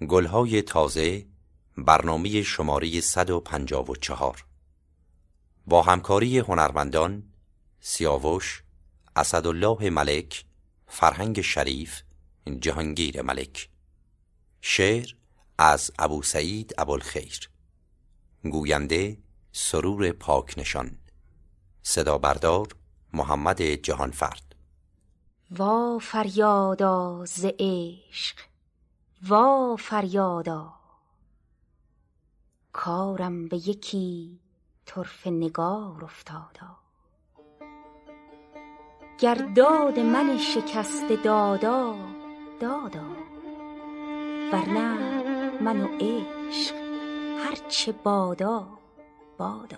گلهای تازه برنامه شماره 154 با همکاری هنرمندان سیاوش، اسدالله ملک، فرهنگ شریف، جهانگیر ملک. شعر از ابو سعید ابوالخیر. گوینده سرور پاک نشان. صدا بردار محمد جهانفرد. وا فریادا ز عشق. وا فریادا. کارم به یکی طرف نگار افتادا. گر داد من شکسته دادا دادا. ورنه من و عشق هرچه بادا بادا.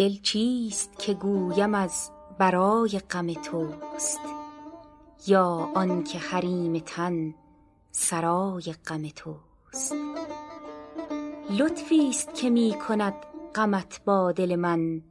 دل چیست که گویم از برای غم توست؟ یا آنکه حریم تن سرای غم توست؟ لطفی است که می کند غمت با دل من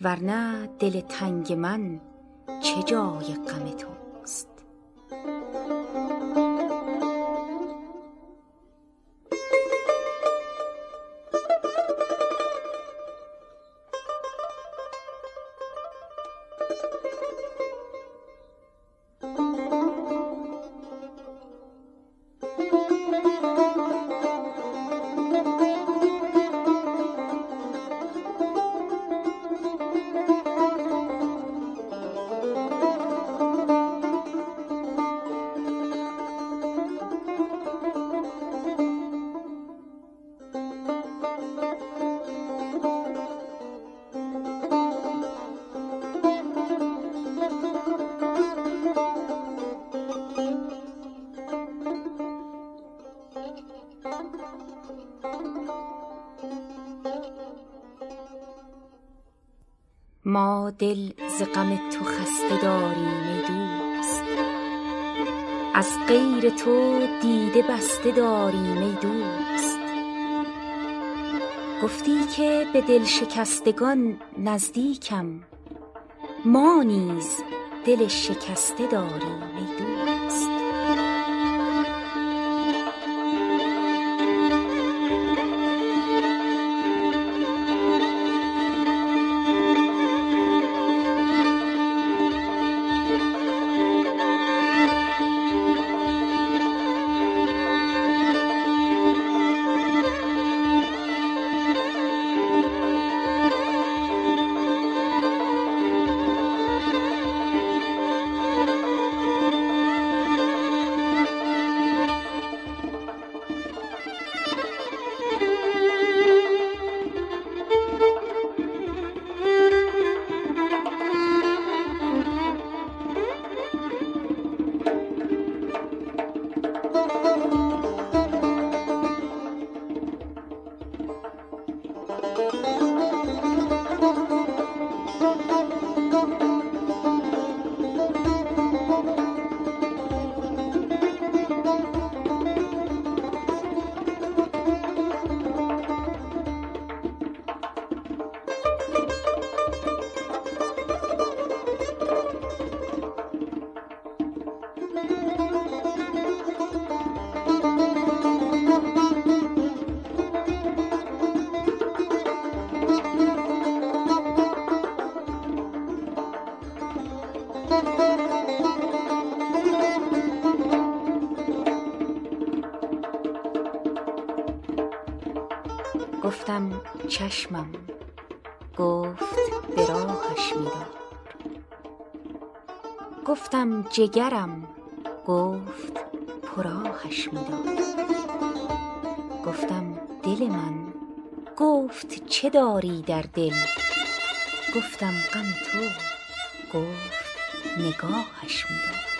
ورنه دل تنگ من چه جای غم توست؟ ما دل ز غم تو خسته داریم ای دوست. از غیر تو دیده بسته داریم ای دوست. گفتی که به دل شکستگان نزدیکم ما نیز دل شکسته داریم ای دوست. چشمم گفت به راهش میدار. گفتم جگرم گفت پراهش میدار. گفتم دل من گفت چه داری در دل؟ گفتم غم تو گفت نگاهش میدار.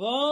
Whoa!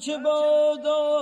بادا بادا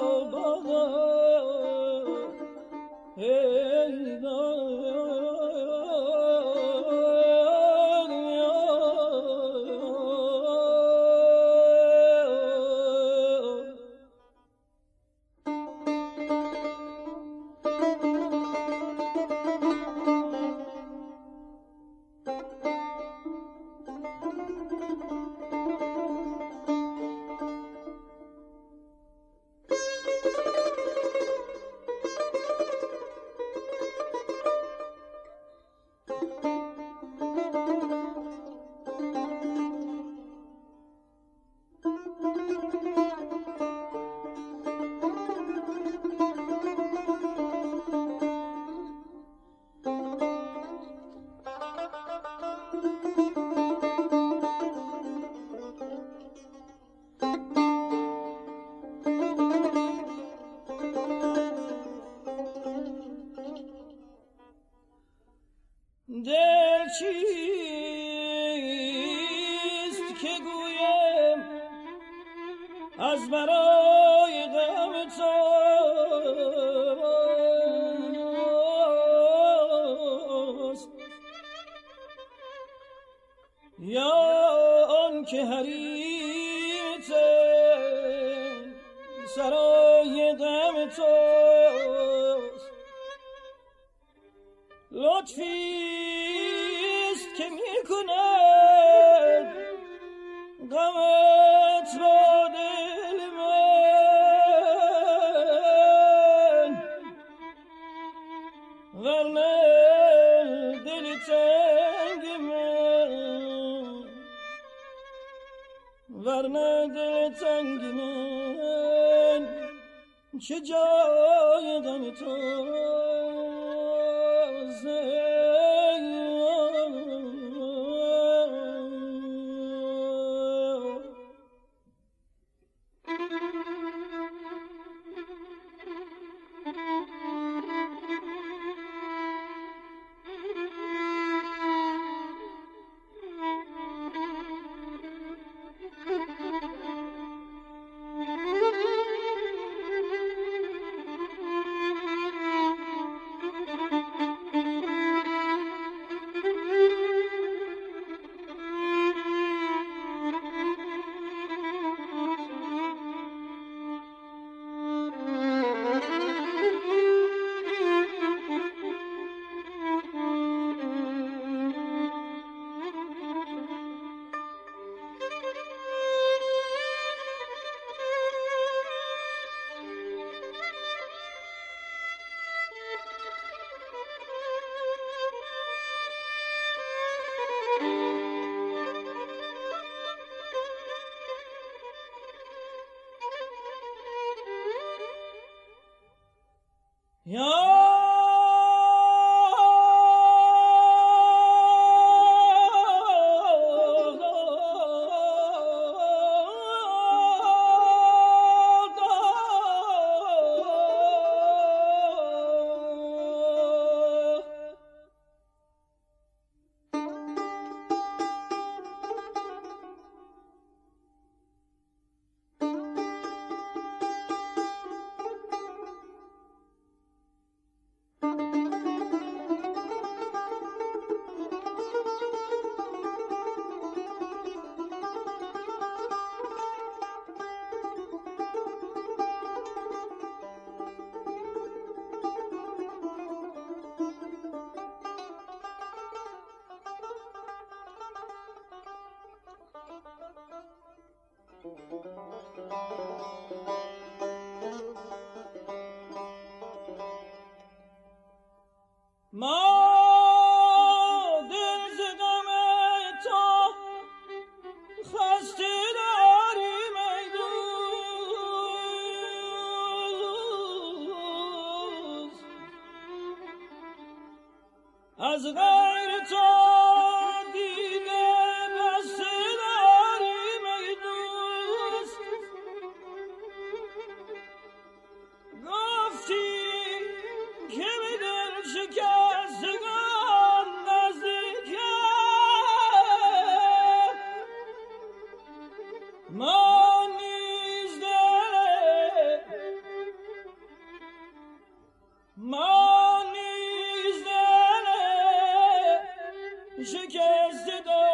غم تو. از Mescid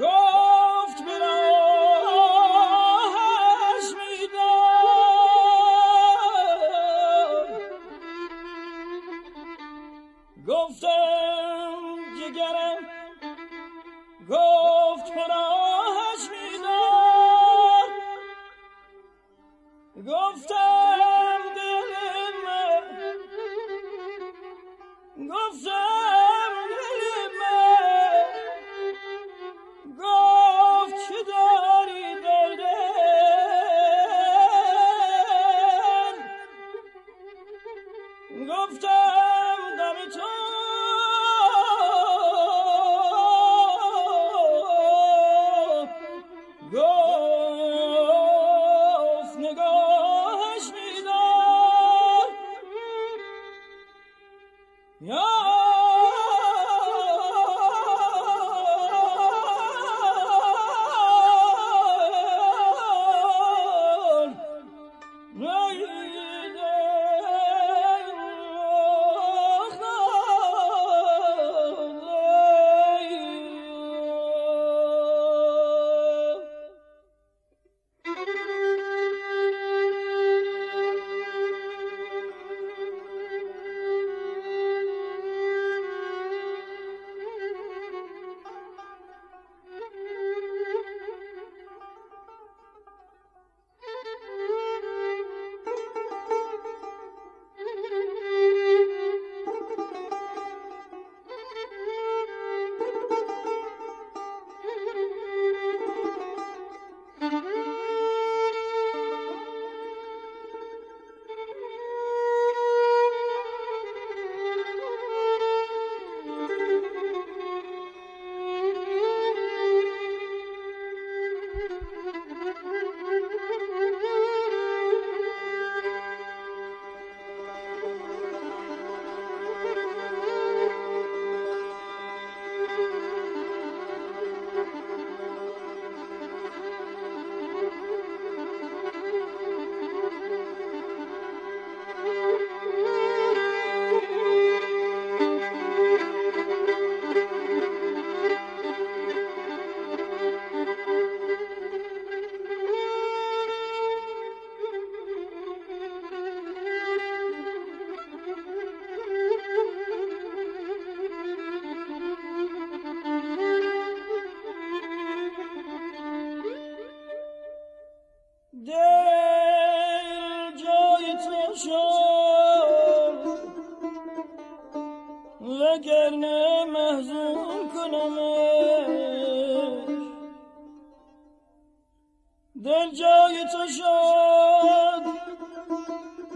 Go! Go!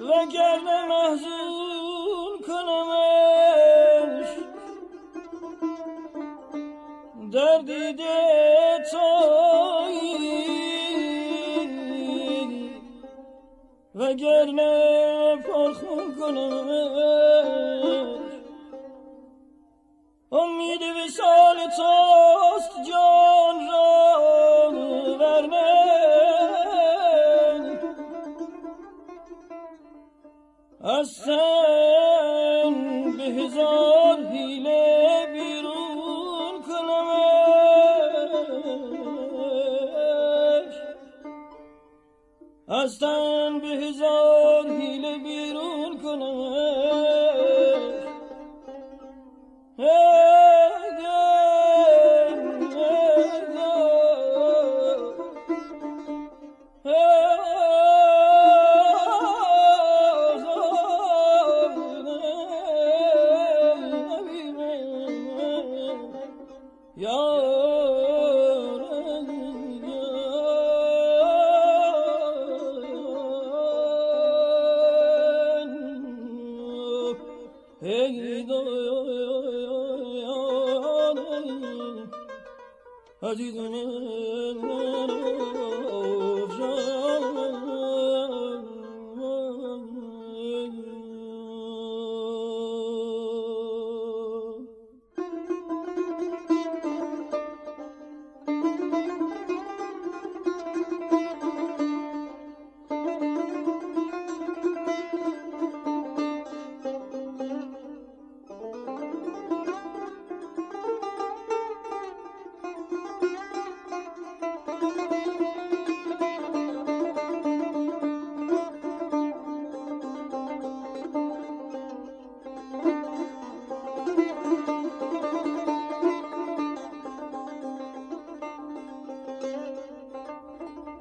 وگرنه محزون کنمش در دیده تویی وگرنه پرخون کنمش امید وصال تویی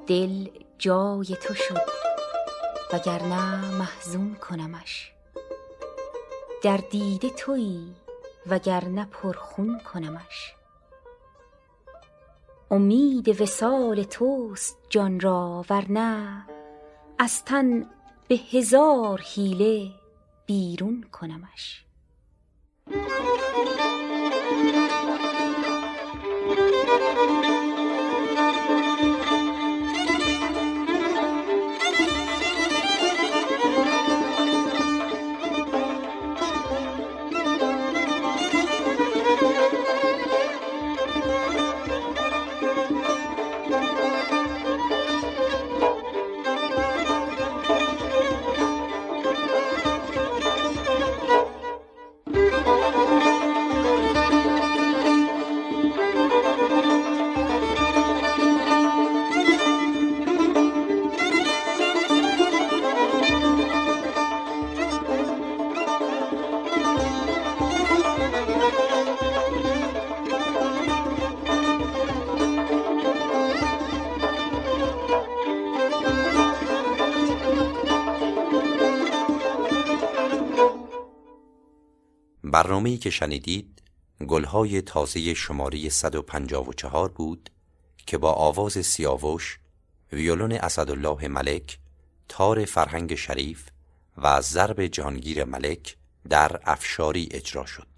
دل جای تو شد وگرنه محزون کنمش. در دیده تویی وگرنه پرخون کنمش. امید وصال توست جان را ورنه از تن به هزار حیله بیرون کنمش. برنامه‌ای که شنیدید گلهای تازه شماره 154 بود که با آواز سیاوش، ویولون اسدالله ملک، تار فرهنگ شریف و ضرب جانگیر ملک در افشاری اجرا شد.